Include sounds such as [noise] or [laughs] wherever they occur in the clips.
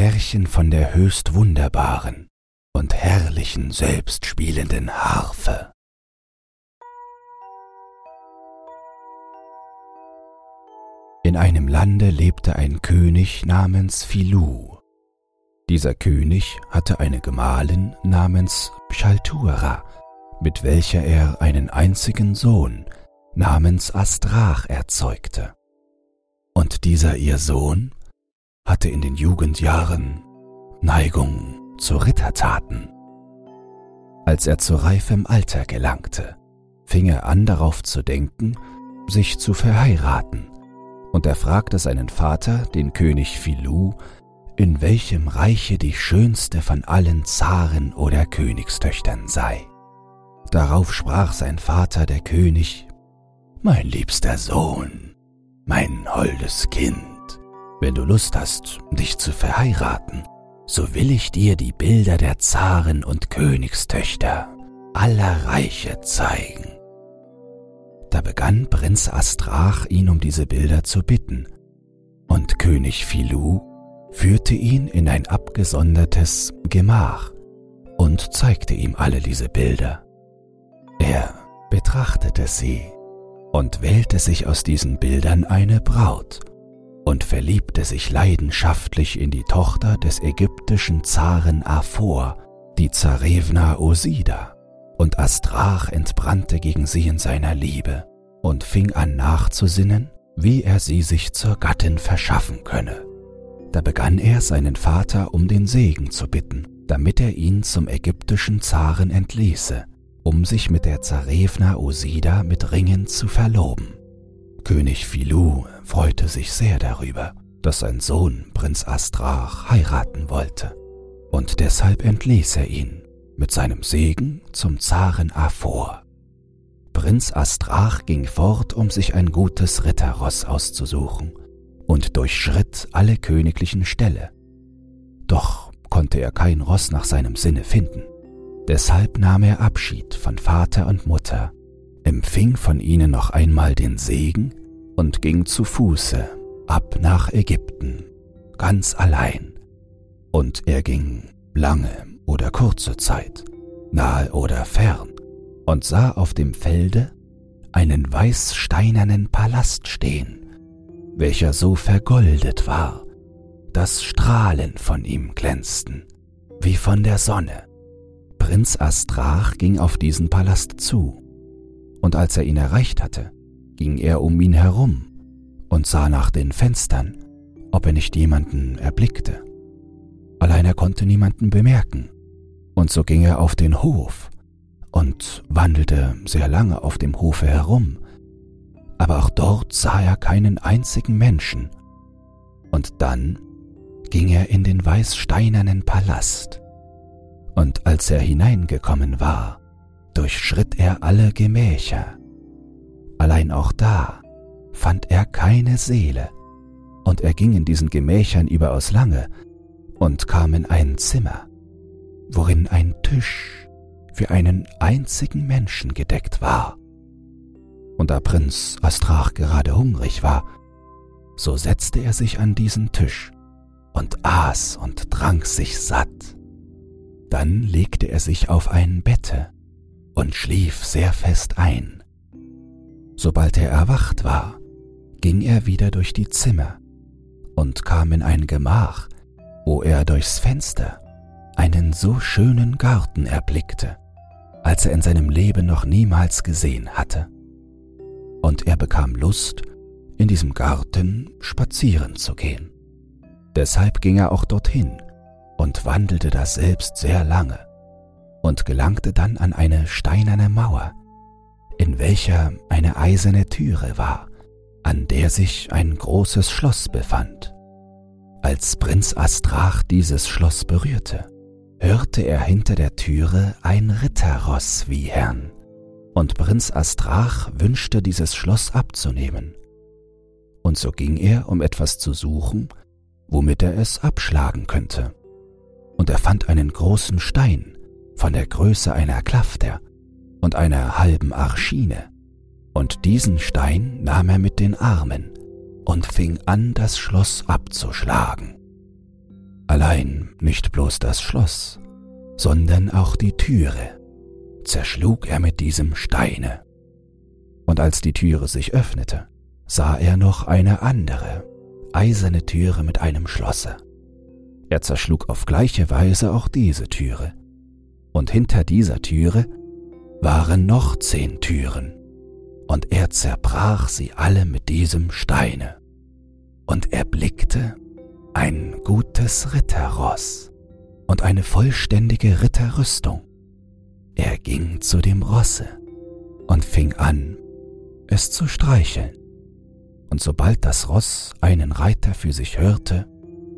Märchen von der höchst wunderbaren und herrlichen selbstspielenden Harfe. In einem Lande lebte ein König namens Filou. Dieser König hatte eine Gemahlin namens Pschaltura, mit welcher er einen einzigen Sohn namens Astrach erzeugte. Und dieser ihr Sohn hatte in den Jugendjahren Neigung zu Rittertaten. Als er zu reifem Alter gelangte, fing er an darauf zu denken, sich zu verheiraten, und er fragte seinen Vater, den König Philou, in welchem Reiche die schönste von allen Zaren oder Königstöchtern sei. Darauf sprach sein Vater, der König, Mein liebster Sohn, mein holdes Kind, wenn du Lust hast, dich zu verheiraten, so will ich dir die Bilder der Zaren und Königstöchter aller Reiche zeigen. Da begann Prinz Astrach ihn um diese Bilder zu bitten, und König Philou führte ihn in ein abgesondertes Gemach und zeigte ihm alle diese Bilder. Er betrachtete sie und wählte sich aus diesen Bildern eine Braut und verliebte sich leidenschaftlich in die Tochter des ägyptischen Zaren Aphor, die Zarevna Osida, und Astrach entbrannte gegen sie in seiner Liebe und fing an nachzusinnen, wie er sie sich zur Gattin verschaffen könne. Da begann er seinen Vater um den Segen zu bitten, damit er ihn zum ägyptischen Zaren entließe, um sich mit der Zarevna Osida mit Ringen zu verloben. König Philou freute sich sehr darüber, dass sein Sohn Prinz Astrach heiraten wollte, und deshalb entließ er ihn mit seinem Segen zum Zaren Aphor. Prinz Astrach ging fort, um sich ein gutes Ritterross auszusuchen, und durchschritt alle königlichen Ställe. Doch konnte er kein Ross nach seinem Sinne finden. Deshalb nahm er Abschied von Vater und Mutter, empfing von ihnen noch einmal den Segen und ging zu Fuße ab nach Ägypten, ganz allein. Und er ging lange oder kurze Zeit, nahe oder fern, und sah auf dem Felde einen weißsteinernen Palast stehen, welcher so vergoldet war, dass Strahlen von ihm glänzten, wie von der Sonne. Prinz Astrach ging auf diesen Palast zu, und als er ihn erreicht hatte, ging er um ihn herum und sah nach den Fenstern, ob er nicht jemanden erblickte. Allein er konnte niemanden bemerken, und so ging er auf den Hof und wandelte sehr lange auf dem Hofe herum, aber auch dort sah er keinen einzigen Menschen. Und dann ging er in den weißsteinernen Palast, und als er hineingekommen war, durchschritt er alle Gemächer. Allein auch da fand er keine Seele, und er ging in diesen Gemächern überaus lange und kam in ein Zimmer, worin ein Tisch für einen einzigen Menschen gedeckt war. Und da Prinz Astrach gerade hungrig war, so setzte er sich an diesen Tisch und aß und trank sich satt. Dann legte er sich auf ein Bette und schlief sehr fest ein. Sobald er erwacht war, ging er wieder durch die Zimmer und kam in ein Gemach, wo er durchs Fenster einen so schönen Garten erblickte, als er in seinem Leben noch niemals gesehen hatte. Und er bekam Lust, in diesem Garten spazieren zu gehen. Deshalb ging er auch dorthin und wandelte da selbst sehr lange und gelangte dann an eine steinerne Mauer, in welcher eine eiserne Türe war, an der sich ein großes Schloss befand. Als Prinz Astrach dieses Schloss berührte, hörte er hinter der Türe ein Ritterross wiehern, und Prinz Astrach wünschte dieses Schloss abzunehmen. Und so ging er, um etwas zu suchen, womit er es abschlagen könnte. Und er fand einen großen Stein von der Größe einer Klafter und einer halben Arschine und diesen Stein nahm er mit den Armen und fing an, das Schloss abzuschlagen. Allein nicht bloß das Schloss, sondern auch die Türe zerschlug er mit diesem Steine. Und als die Türe sich öffnete, sah er noch eine andere, eiserne Türe mit einem Schlosse. Er zerschlug auf gleiche Weise auch diese Türe. Und hinter dieser Türe waren noch zehn Türen, und er zerbrach sie alle mit diesem Steine. Und er blickte ein gutes Ritterross und eine vollständige Ritterrüstung. Er ging zu dem Rosse und fing an, es zu streicheln. Und sobald das Ross einen Reiter für sich hörte,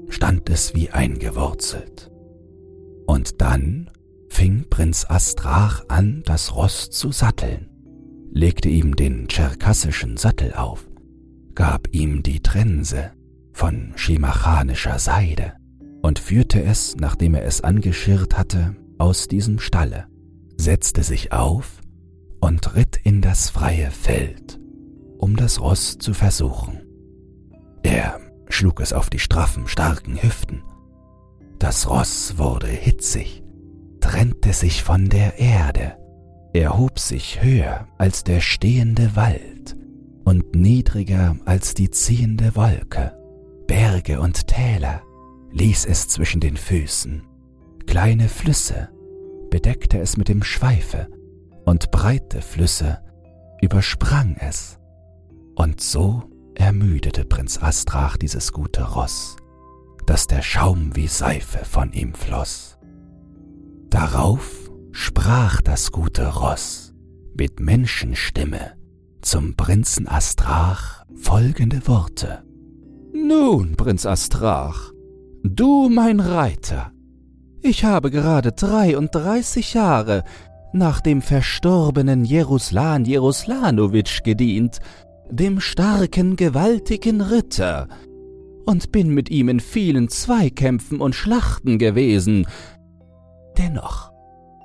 stand es wie eingewurzelt. Und dann fing Prinz Astrach an, das Ross zu satteln, legte ihm den tscherkassischen Sattel auf, gab ihm die Trense von schimachanischer Seide und führte es, nachdem er es angeschirrt hatte, aus diesem Stalle, setzte sich auf und ritt in das freie Feld, um das Ross zu versuchen. Er schlug es auf die straffen, starken Hüften. Das Ross wurde hitzig, trennte sich von der Erde, erhob sich höher als der stehende Wald und niedriger als die ziehende Wolke. Berge und Täler ließ es zwischen den Füßen, kleine Flüsse bedeckte es mit dem Schweife und breite Flüsse übersprang es. Und so ermüdete Prinz Astrach dieses gute Ross, dass der Schaum wie Seife von ihm floss. Darauf sprach das gute Ross mit Menschenstimme zum Prinzen Astrach folgende Worte. Nun, Prinz Astrach, du mein Reiter, ich habe gerade dreiunddreißig Jahre nach dem verstorbenen Jeruslan Jeruslanowitsch gedient, dem starken, gewaltigen Ritter, und bin mit ihm in vielen Zweikämpfen und Schlachten gewesen. Dennoch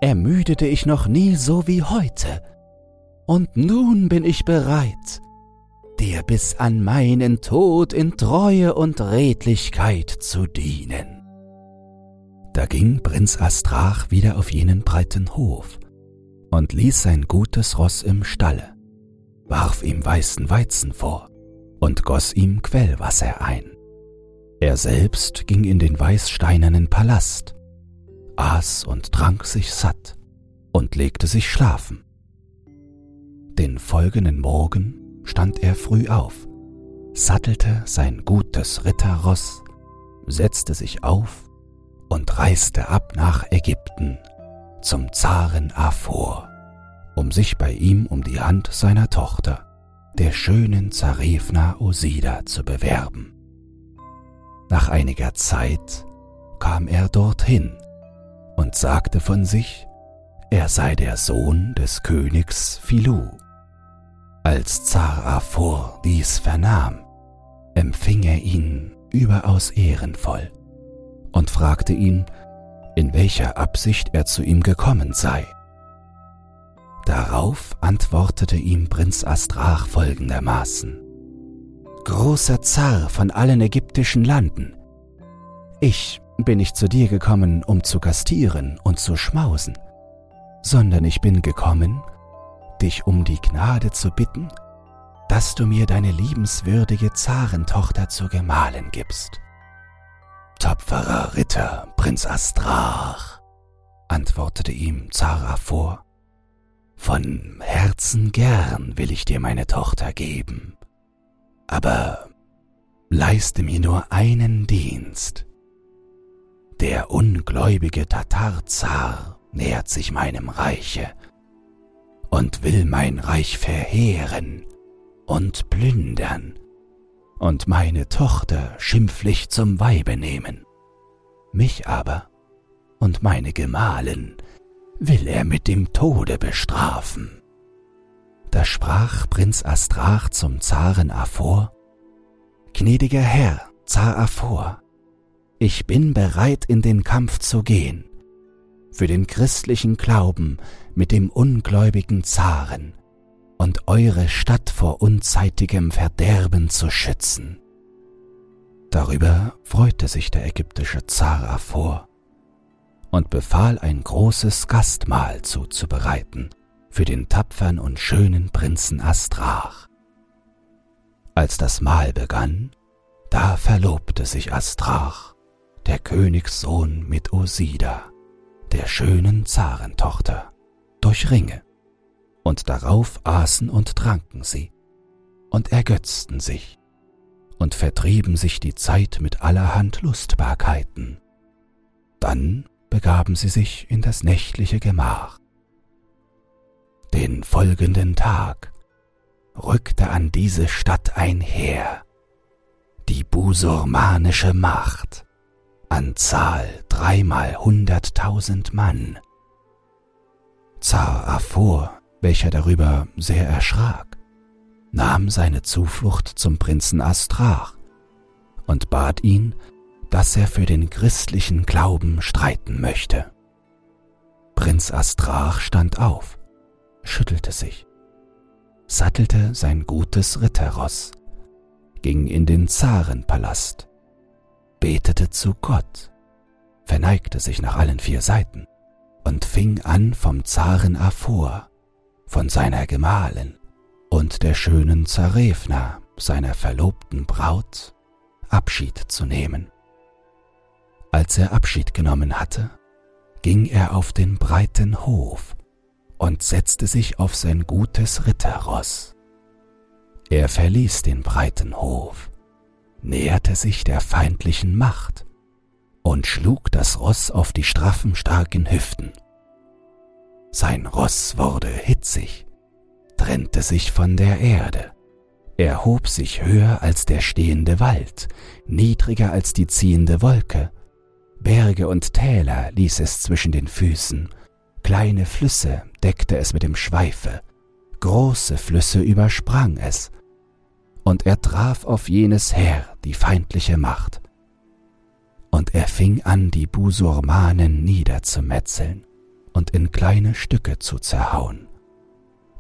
ermüdete ich noch nie so wie heute. Und nun bin ich bereit, dir bis an meinen Tod in Treue und Redlichkeit zu dienen. Da ging Prinz Astrach wieder auf jenen breiten Hof und ließ sein gutes Ross im Stalle, warf ihm weißen Weizen vor und goss ihm Quellwasser ein. Er selbst ging in den weißsteinernen Palast, aß und trank sich satt und legte sich schlafen. Den folgenden Morgen stand er früh auf, sattelte sein gutes Ritterross, setzte sich auf und reiste ab nach Ägypten zum Zaren Aphor, um sich bei ihm um die Hand seiner Tochter, der schönen Zarefna Osida, zu bewerben. Nach einiger Zeit kam er dorthin und sagte von sich, er sei der Sohn des Königs Philou. Als Zar Aphor dies vernahm, empfing er ihn überaus ehrenvoll und fragte ihn, in welcher Absicht er zu ihm gekommen sei. Darauf antwortete ihm Prinz Astrach folgendermaßen. Großer Zar von allen ägyptischen Landen, ich bin nicht zu dir gekommen, um zu gastieren und zu schmausen, sondern ich bin gekommen, dich um die Gnade zu bitten, dass du mir deine liebenswürdige Zarentochter zur Gemahlin gibst. Tapferer Ritter, Prinz Astrach, antwortete ihm Zara vor. Von Herzen gern will ich dir meine Tochter geben, aber leiste mir nur einen Dienst. Der ungläubige Tatarzar nähert sich meinem Reiche und will mein Reich verheeren und plündern und meine Tochter schimpflich zum Weibe nehmen. Mich aber und meine Gemahlin will er mit dem Tode bestrafen. Da sprach Prinz Astrach zum Zaren Aphor, Gnädiger Herr, Zar Aphor, ich bin bereit in den Kampf zu gehen, für den christlichen Glauben mit dem ungläubigen Zaren und eure Stadt vor unzeitigem Verderben zu schützen. Darüber freute sich der ägyptische Zar Afor und befahl ein großes Gastmahl zuzubereiten für den tapfern und schönen Prinzen Astrach. Als das Mahl begann, da verlobte sich Astrach, der Königssohn mit Osida, der schönen Zarentochter, durch Ringe, und darauf aßen und tranken sie. Und ergötzten sich. Und vertrieben sich die Zeit mit allerhand Lustbarkeiten. Dann begaben sie sich in das nächtliche Gemach. Den folgenden Tag rückte an diese Stadt ein Heer, die busurmanische Macht, an Zahl dreimal hunderttausend Mann. Zar Afor, welcher darüber sehr erschrak, nahm seine Zuflucht zum Prinzen Astrach und bat ihn, dass er für den christlichen Glauben streiten möchte. Prinz Astrach stand auf, schüttelte sich, sattelte sein gutes Ritterross, ging in den Zarenpalast, betete zu Gott, verneigte sich nach allen vier Seiten und fing an vom Zaren Afor, von seiner Gemahlin und der schönen Zarefna, seiner verlobten Braut, Abschied zu nehmen. Als er Abschied genommen hatte, ging er auf den breiten Hof und setzte sich auf sein gutes Ritterross. Er verließ den breiten Hof, näherte sich der feindlichen Macht und schlug das Ross auf die straffen, starken Hüften. Sein Ross wurde hitzig, trennte sich von der Erde, erhob sich höher als der stehende Wald, niedriger als die ziehende Wolke, Berge und Täler ließ es zwischen den Füßen, kleine Flüsse deckte es mit dem Schweife, große Flüsse übersprang es, und er traf auf jenes Heer die feindliche Macht. Und er fing an, die Busurmanen niederzumetzeln und in kleine Stücke zu zerhauen.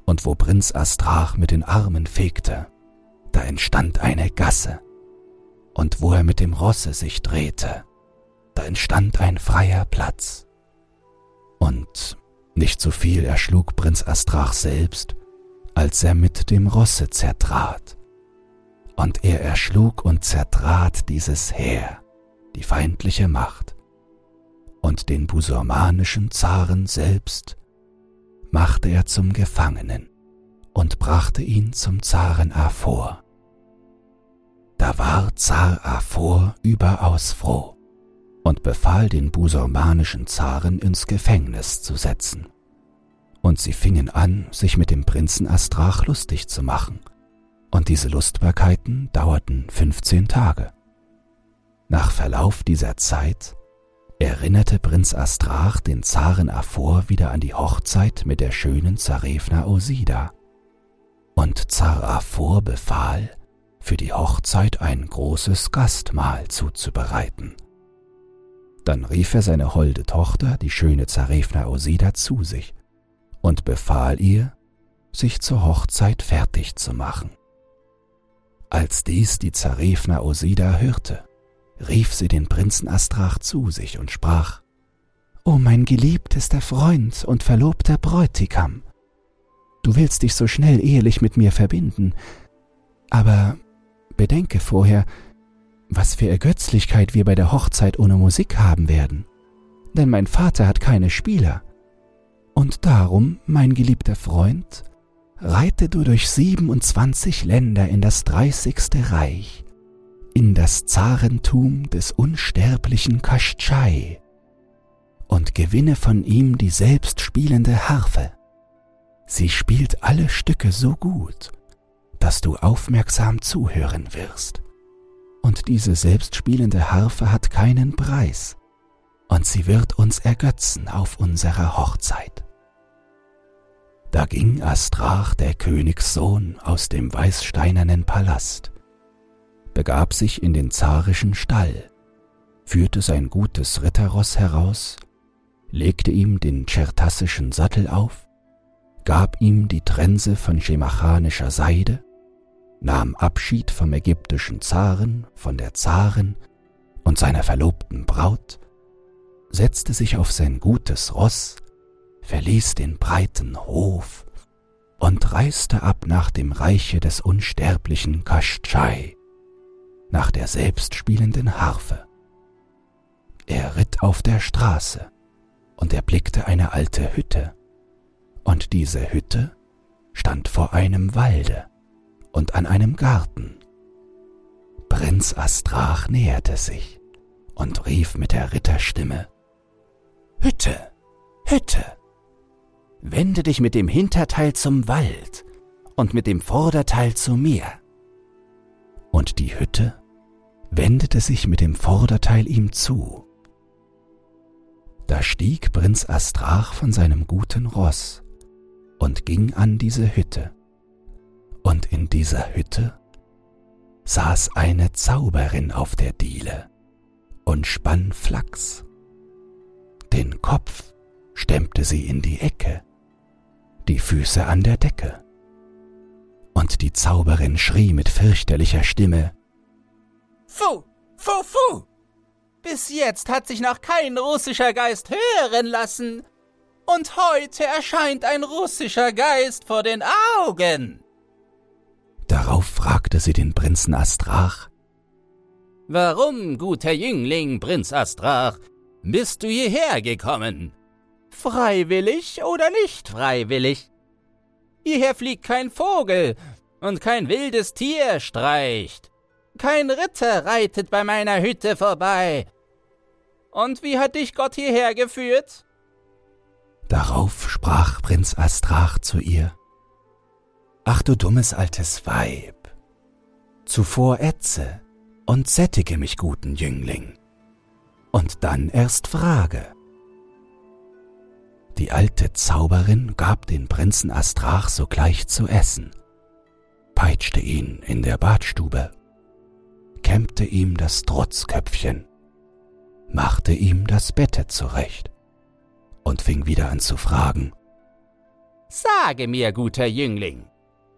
Und wo Prinz Astrach mit den Armen fegte, da entstand eine Gasse, und wo er mit dem Rosse sich drehte, da entstand ein freier Platz. Und nicht so viel erschlug Prinz Astrach selbst, als er mit dem Rosse zertrat. Und er erschlug und zertrat dieses Heer, die feindliche Macht, und den busurmanischen Zaren selbst machte er zum Gefangenen und brachte ihn zum Zaren Afor. Da war Zar Afor überaus froh und befahl den busurmanischen Zaren ins Gefängnis zu setzen. Und sie fingen an, sich mit dem Prinzen Astrach lustig zu machen, und diese Lustbarkeiten dauerten 15 Tage. Nach Verlauf dieser Zeit erinnerte Prinz Astrach den Zaren Afor wieder an die Hochzeit mit der schönen Zarefna Osida. Und Zar Afor befahl, für die Hochzeit ein großes Gastmahl zuzubereiten – dann rief er seine holde Tochter, die schöne Zarefna Osida, zu sich und befahl ihr, sich zur Hochzeit fertig zu machen. Als dies die Zarefna Osida hörte, rief sie den Prinzen Astrach zu sich und sprach, O mein geliebtester Freund und verlobter Bräutigam, du willst dich so schnell ehelich mit mir verbinden, aber bedenke vorher, was für Ergötzlichkeit wir bei der Hochzeit ohne Musik haben werden. Denn mein Vater hat keine Spieler. Und darum, mein geliebter Freund, reite du durch siebenundzwanzig Länder in das dreißigste Reich, in das Zarentum des unsterblichen Kaschai, und gewinne von ihm die selbstspielende Harfe. Sie spielt alle Stücke so gut, dass du aufmerksam zuhören wirst und diese selbstspielende Harfe hat keinen Preis, und sie wird uns ergötzen auf unserer Hochzeit. Da ging Astrach, der Königssohn, aus dem weißsteinernen Palast, begab sich in den zarischen Stall, führte sein gutes Ritterross heraus, legte ihm den tschertassischen Sattel auf, gab ihm die Trense von schemachanischer Seide nahm Abschied vom ägyptischen Zaren, von der Zarin und seiner verlobten Braut, setzte sich auf sein gutes Ross, verließ den breiten Hof und reiste ab nach dem Reiche des unsterblichen Kaschai, nach der selbstspielenden Harfe. Er ritt auf der Straße und erblickte eine alte Hütte, und diese Hütte stand vor einem Walde und an einem Garten. Prinz Astrach näherte sich und rief mit der Ritterstimme Hütte, Hütte, wende dich mit dem Hinterteil zum Wald und mit dem Vorderteil zu mir. Und die Hütte wendete sich mit dem Vorderteil ihm zu. Da stieg Prinz Astrach von seinem guten Ross und ging an diese Hütte. Und in dieser Hütte saß eine Zauberin auf der Diele und spann Flachs. Den Kopf stemmte sie in die Ecke, die Füße an der Decke. Und die Zauberin schrie mit fürchterlicher Stimme Fu, fu, fu! Bis jetzt hat sich noch kein russischer Geist hören lassen, und heute erscheint ein russischer Geist vor den Augen. Darauf fragte sie den Prinzen Astrach. Warum, guter Jüngling, Prinz Astrach, bist du hierher gekommen? Freiwillig oder nicht freiwillig? Hierher fliegt kein Vogel und kein wildes Tier streicht. Kein Ritter reitet bei meiner Hütte vorbei. Und wie hat dich Gott hierher geführt? Darauf sprach Prinz Astrach zu ihr. Ach du dummes altes Weib, zuvor ätze und sättige mich, guten Jüngling, und dann erst frage. Die alte Zauberin gab den Prinzen Astrach sogleich zu essen, peitschte ihn in der Badstube, kämmte ihm das Trutzköpfchen, machte ihm das Bette zurecht und fing wieder an zu fragen. Sage mir, guter Jüngling,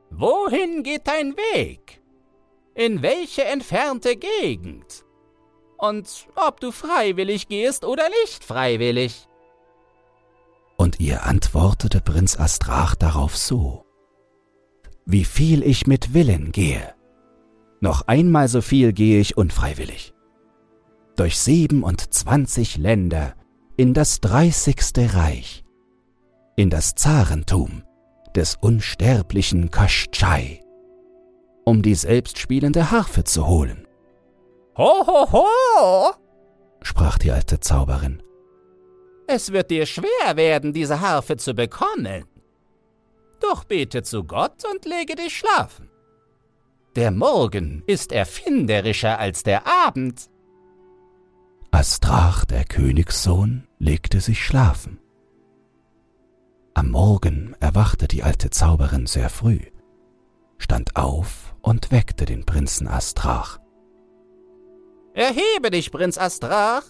wohin geht dein Weg? In welche entfernte Gegend? Und ob du freiwillig gehst oder nicht freiwillig? Ihr antwortete Prinz Astrach darauf so. Wie viel ich mit Willen gehe, noch einmal so viel gehe ich unfreiwillig. Durch siebenundzwanzig Länder in das dreißigste Reich, in das Zarentum des unsterblichen Kaschai, um die selbstspielende Harfe zu holen. Ho, ho, ho! sprach die alte Zauberin. Es wird dir schwer werden, diese Harfe zu bekommen. Doch bete zu Gott und lege dich schlafen. Der Morgen ist erfinderischer als der Abend. Astrach, der Königssohn, legte sich schlafen. Am Morgen erwachte die alte Zauberin sehr früh, stand auf und weckte den Prinzen Astrach. Erhebe dich, Prinz Astrach!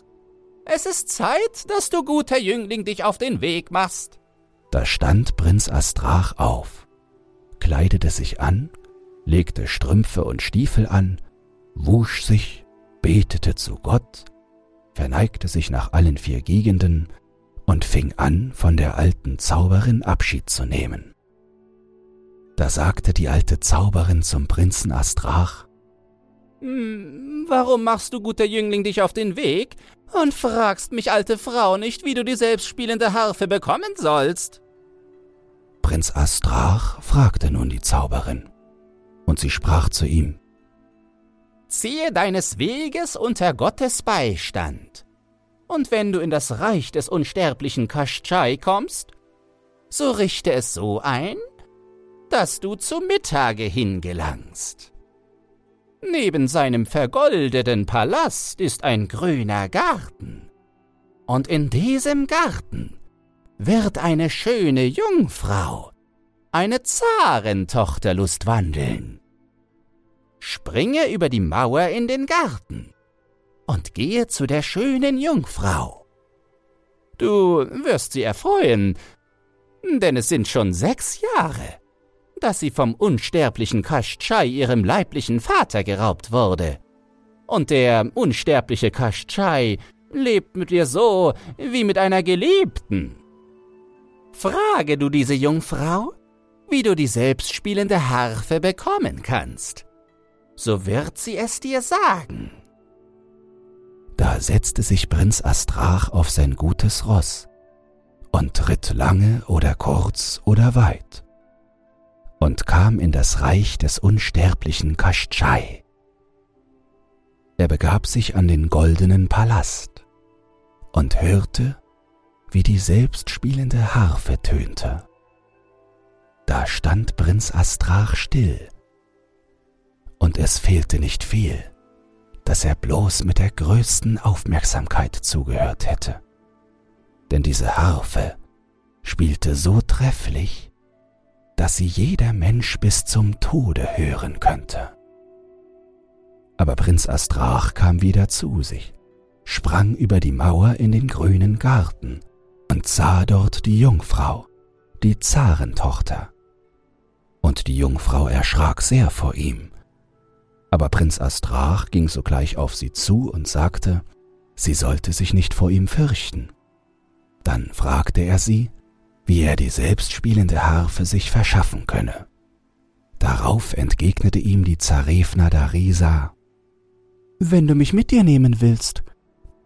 Es ist Zeit, dass du, guter Jüngling, dich auf den Weg machst. Da stand Prinz Astrach auf, kleidete sich an, legte Strümpfe und Stiefel an, wusch sich, betete zu Gott verneigte sich nach allen vier Gegenden und fing an, von der alten Zauberin Abschied zu nehmen. Da sagte die alte Zauberin zum Prinzen Astrach, hm, Warum machst du, guter Jüngling, dich auf den Weg und fragst mich, alte Frau, nicht, wie du die selbstspielende Harfe bekommen sollst? Prinz Astrach fragte nun die Zauberin, und sie sprach zu ihm, Ziehe deines Weges unter Gottes Beistand. Und wenn du in das Reich des unsterblichen Kaschai kommst, so richte es so ein, dass du zu Mittage hingelangst. Neben seinem vergoldeten Palast ist ein grüner Garten, und in diesem Garten wird eine schöne Jungfrau, eine Zarentochter lustwandeln. Springe über die Mauer in den Garten und gehe zu der schönen Jungfrau. Du wirst sie erfreuen, denn es sind schon sechs Jahre, dass sie vom unsterblichen Kaschai, ihrem leiblichen Vater, geraubt wurde. Und der unsterbliche Kaschai lebt mit ihr so wie mit einer Geliebten. Frage du diese Jungfrau, wie du die selbstspielende Harfe bekommen kannst. So wird sie es dir sagen. Da setzte sich Prinz Astrach auf sein gutes Ross und ritt lange oder kurz oder weit und kam in das Reich des unsterblichen Kaschai. Er begab sich an den goldenen Palast und hörte, wie die selbstspielende Harfe tönte. Da stand Prinz Astrach still, und es fehlte nicht viel, dass er bloß mit der größten Aufmerksamkeit zugehört hätte. Denn diese Harfe spielte so trefflich, dass sie jeder Mensch bis zum Tode hören könnte. Aber Prinz Astrach kam wieder zu sich, sprang über die Mauer in den grünen Garten und sah dort die Jungfrau, die Zarentochter. Und die Jungfrau erschrak sehr vor ihm. Aber Prinz Astrach ging sogleich auf sie zu und sagte, sie sollte sich nicht vor ihm fürchten. Dann fragte er sie, wie er die selbstspielende Harfe sich verschaffen könne. Darauf entgegnete ihm die Zarefna Darisa, Wenn du mich mit dir nehmen willst,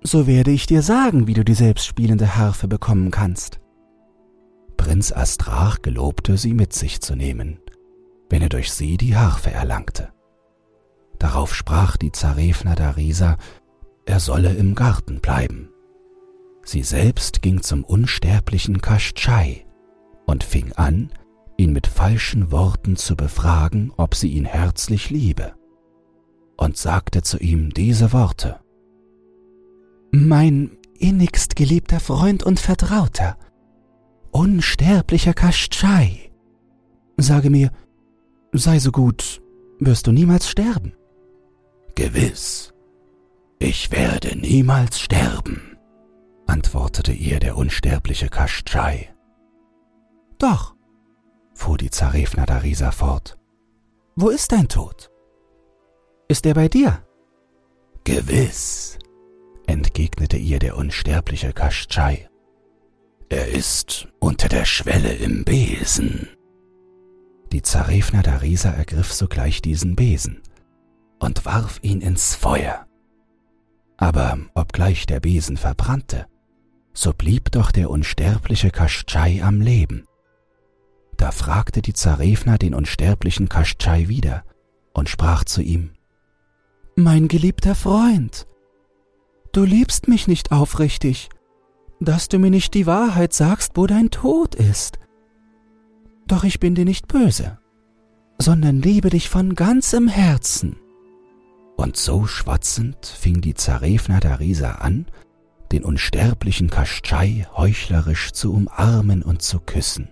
so werde ich dir sagen, wie du die selbstspielende Harfe bekommen kannst. Prinz Astrach gelobte, sie mit sich zu nehmen, wenn er durch sie die Harfe erlangte. Darauf sprach die Zarefna Darisa, er solle im Garten bleiben. Sie selbst ging zum unsterblichen Kaschai und fing an, ihn mit falschen Worten zu befragen, ob sie ihn herzlich liebe, und sagte zu ihm diese Worte. Mein innigst geliebter Freund und Vertrauter, unsterblicher Kaschai, sage mir, sei so gut, wirst du niemals sterben? Gewiss, ich werde niemals sterben antwortete ihr der unsterbliche Kaschai. Doch, fuhr die Zarefna Darisa fort, wo ist dein Tod? Ist er bei dir? Gewiss, entgegnete ihr der unsterbliche Kaschai. Er ist unter der Schwelle im Besen. Die Zarefna Darisa ergriff sogleich diesen Besen und warf ihn ins Feuer. Aber obgleich der Besen verbrannte, so blieb doch der unsterbliche Kaschai am Leben. Da fragte die Zarefna den unsterblichen Kaschai wieder und sprach zu ihm, Mein geliebter Freund, du liebst mich nicht aufrichtig, dass du mir nicht die Wahrheit sagst, wo dein Tod ist. Doch ich bin dir nicht böse, sondern liebe dich von ganzem Herzen. Und so schwatzend fing die Zarefna Darisa an, den unsterblichen Kaschai heuchlerisch zu umarmen und zu küssen,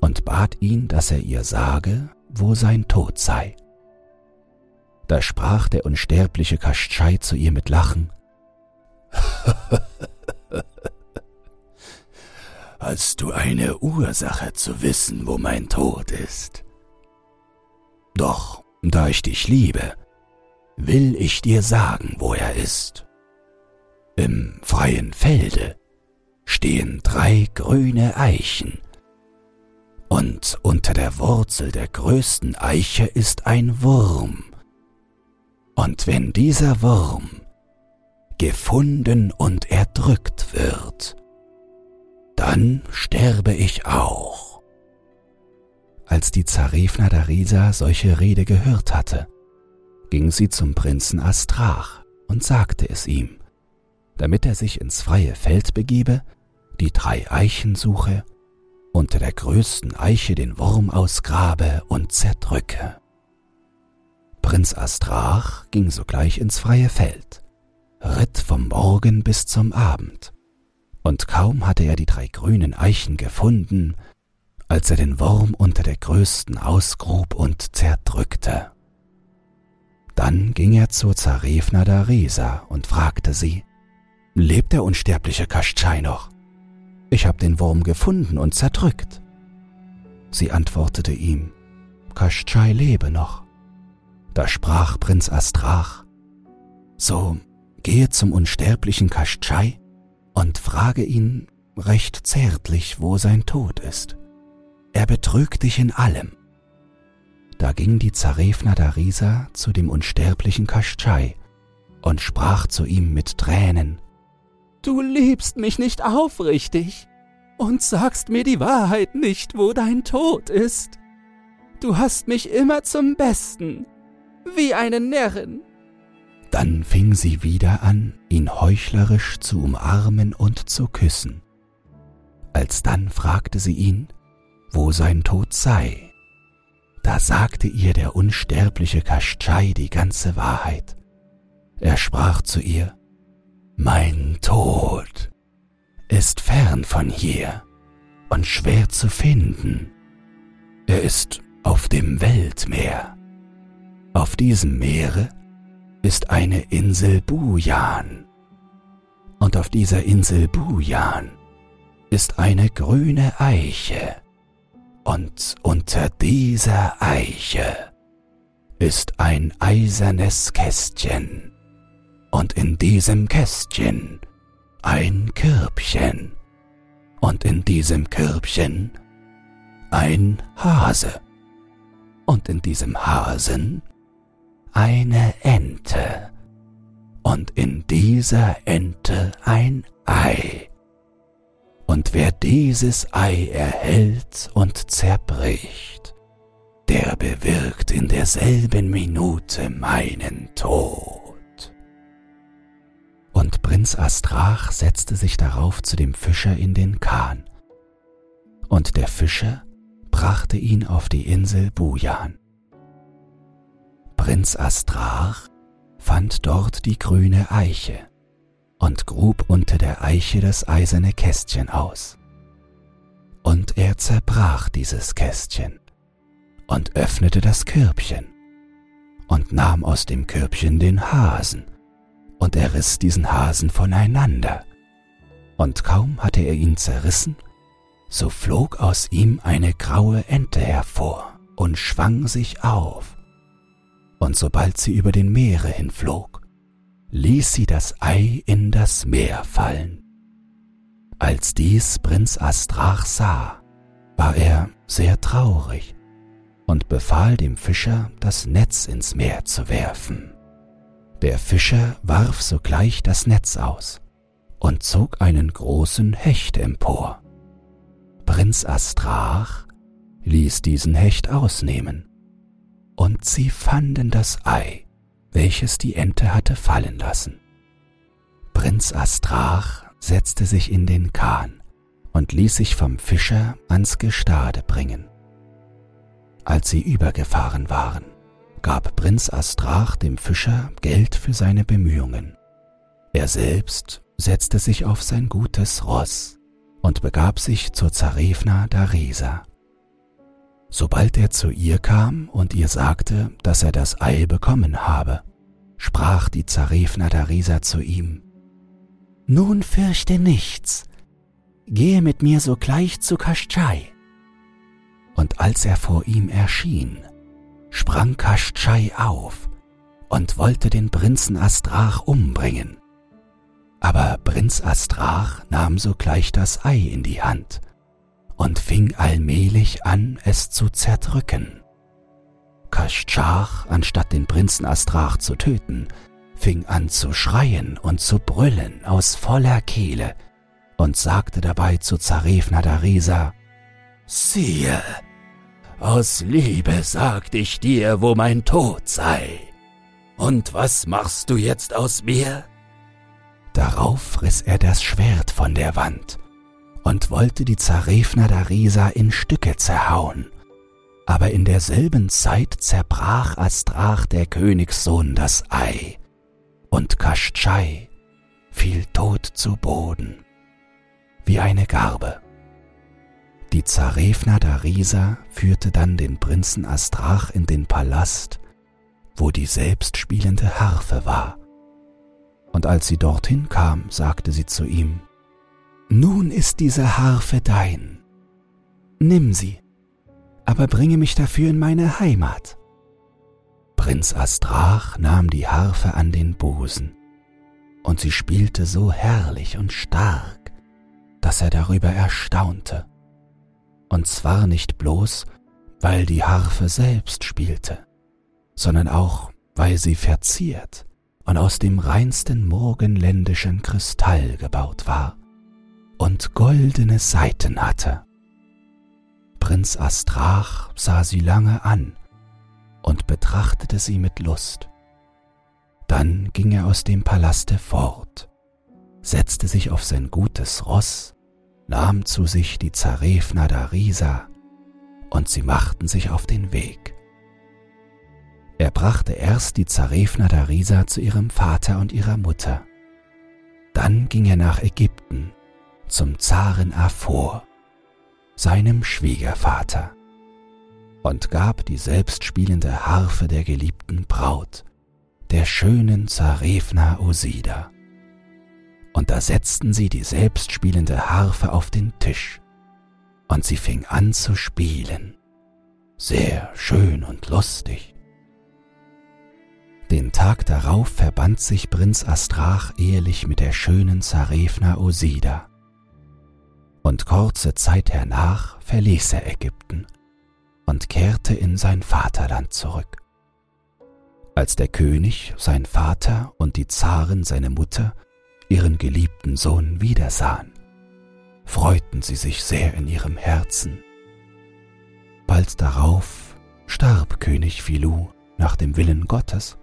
und bat ihn, dass er ihr sage, wo sein Tod sei. Da sprach der unsterbliche Kaschai zu ihr mit Lachen, [laughs] Hast du eine Ursache zu wissen, wo mein Tod ist? Doch, da ich dich liebe, will ich dir sagen, wo er ist. Im freien Felde stehen drei grüne Eichen, und unter der Wurzel der größten Eiche ist ein Wurm. Und wenn dieser Wurm gefunden und erdrückt wird, dann sterbe ich auch. Als die Zarefna Darisa solche Rede gehört hatte, ging sie zum Prinzen Astrach und sagte es ihm damit er sich ins freie Feld begebe, die drei Eichen suche, unter der größten Eiche den Wurm ausgrabe und zerdrücke. Prinz Astrach ging sogleich ins freie Feld, ritt vom Morgen bis zum Abend, und kaum hatte er die drei grünen Eichen gefunden, als er den Wurm unter der größten ausgrub und zerdrückte. Dann ging er zur Zarefna Daresa und fragte sie, Lebt der unsterbliche Kaschai noch? Ich habe den Wurm gefunden und zerdrückt. Sie antwortete ihm, Kaschai lebe noch. Da sprach Prinz Astrach, so gehe zum unsterblichen Kaschai und frage ihn recht zärtlich, wo sein Tod ist. Er betrügt dich in allem. Da ging die Zarefna Darisa zu dem unsterblichen Kaschai und sprach zu ihm mit Tränen, Du liebst mich nicht aufrichtig und sagst mir die Wahrheit nicht, wo dein Tod ist. Du hast mich immer zum Besten, wie eine Närrin. Dann fing sie wieder an, ihn heuchlerisch zu umarmen und zu küssen. Alsdann fragte sie ihn, wo sein Tod sei. Da sagte ihr der unsterbliche Kaschai die ganze Wahrheit. Er sprach zu ihr, Mein Tod ist fern von hier und schwer zu finden. Er ist auf dem Weltmeer. Auf diesem Meere ist eine Insel Bujan. Und auf dieser Insel Bujan ist eine grüne Eiche. Und unter dieser Eiche ist ein eisernes Kästchen und in diesem Kästchen ein Körbchen und in diesem Körbchen ein Hase und in diesem Hasen eine Ente und in dieser Ente ein Ei. Und wer dieses Ei erhält und zerbricht, der bewirkt in derselben Minute meinen Tod. Prinz Astrach setzte sich darauf zu dem Fischer in den Kahn. Und der Fischer brachte ihn auf die Insel Bujan. Prinz Astrach fand dort die grüne Eiche und grub unter der Eiche das eiserne Kästchen aus. Und er zerbrach dieses Kästchen und öffnete das Körbchen und nahm aus dem Körbchen den Hasen und er riss diesen Hasen voneinander. Und kaum hatte er ihn zerrissen, so flog aus ihm eine graue Ente hervor und schwang sich auf. Und sobald sie über den Meere hinflog, ließ sie das Ei in das Meer fallen. Als dies Prinz Astrach sah, war er sehr traurig und befahl dem Fischer, das Netz ins Meer zu werfen. Der Fischer warf sogleich das Netz aus und zog einen großen Hecht empor. Prinz Astrach ließ diesen Hecht ausnehmen, und sie fanden das Ei, welches die Ente hatte fallen lassen. Prinz Astrach setzte sich in den Kahn und ließ sich vom Fischer ans Gestade bringen. Als sie übergefahren waren, gab Prinz Astrach dem Fischer Geld für seine Bemühungen. Er selbst setzte sich auf sein gutes Ross und begab sich zur Zarefna Darisa. Sobald er zu ihr kam und ihr sagte, dass er das Ei bekommen habe, sprach die Zarefna Darisa zu ihm, Nun fürchte nichts, gehe mit mir sogleich zu Kaschai. Und als er vor ihm erschien, sprang Kaschai auf und wollte den Prinzen Astrach umbringen. Aber Prinz Astrach nahm sogleich das Ei in die Hand und fing allmählich an, es zu zerdrücken. Kaschach, anstatt den Prinzen Astrach zu töten, fing an zu schreien und zu brüllen aus voller Kehle und sagte dabei zu Zarefna Darisa, Siehe, aus Liebe sagt ich dir, wo mein Tod sei. Und was machst du jetzt aus mir? Darauf riss er das Schwert von der Wand und wollte die Zarefna Darisa in Stücke zerhauen. Aber in derselben Zeit zerbrach Astrach der Königssohn das Ei, und Kaschai fiel tot zu Boden, wie eine Garbe. Die Zarefna Darisa führte dann den Prinzen Astrach in den Palast, wo die selbstspielende Harfe war. Und als sie dorthin kam, sagte sie zu ihm, Nun ist diese Harfe dein. Nimm sie, aber bringe mich dafür in meine Heimat. Prinz Astrach nahm die Harfe an den Busen, und sie spielte so herrlich und stark, dass er darüber erstaunte. Und zwar nicht bloß, weil die Harfe selbst spielte, sondern auch, weil sie verziert und aus dem reinsten morgenländischen Kristall gebaut war und goldene Saiten hatte. Prinz Astrach sah sie lange an und betrachtete sie mit Lust. Dann ging er aus dem Palaste fort, setzte sich auf sein gutes Ross, nahm zu sich die Zarefna Darisa und sie machten sich auf den Weg. Er brachte erst die Zarefna Darisa zu ihrem Vater und ihrer Mutter. Dann ging er nach Ägypten zum Zaren Afor, seinem Schwiegervater und gab die selbstspielende Harfe der geliebten Braut, der schönen Zarefna Osida. Und da setzten sie die selbstspielende Harfe auf den Tisch, und sie fing an zu spielen, sehr schön und lustig. Den Tag darauf verband sich Prinz Astrach ehelich mit der schönen Zarefna Osida, und kurze Zeit hernach verließ er Ägypten und kehrte in sein Vaterland zurück. Als der König, sein Vater und die Zaren, seine Mutter, ihren geliebten Sohn wiedersahen, freuten sie sich sehr in ihrem Herzen. Bald darauf starb König Philou nach dem Willen Gottes,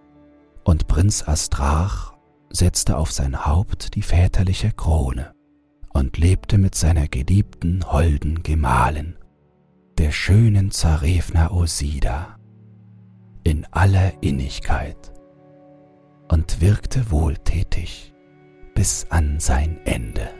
und Prinz Astrach setzte auf sein Haupt die väterliche Krone und lebte mit seiner geliebten holden Gemahlin der schönen Zarefna Osida in aller Innigkeit und wirkte wohltätig bis an sein Ende.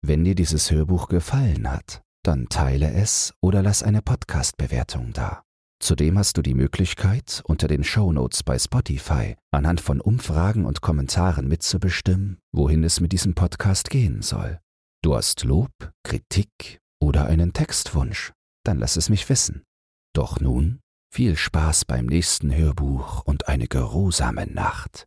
Wenn dir dieses Hörbuch gefallen hat, dann teile es oder lass eine Podcast-Bewertung da. Zudem hast du die Möglichkeit, unter den Shownotes bei Spotify anhand von Umfragen und Kommentaren mitzubestimmen, wohin es mit diesem Podcast gehen soll. Du hast Lob, Kritik oder einen Textwunsch, dann lass es mich wissen. Doch nun viel Spaß beim nächsten Hörbuch und eine geruhsame Nacht.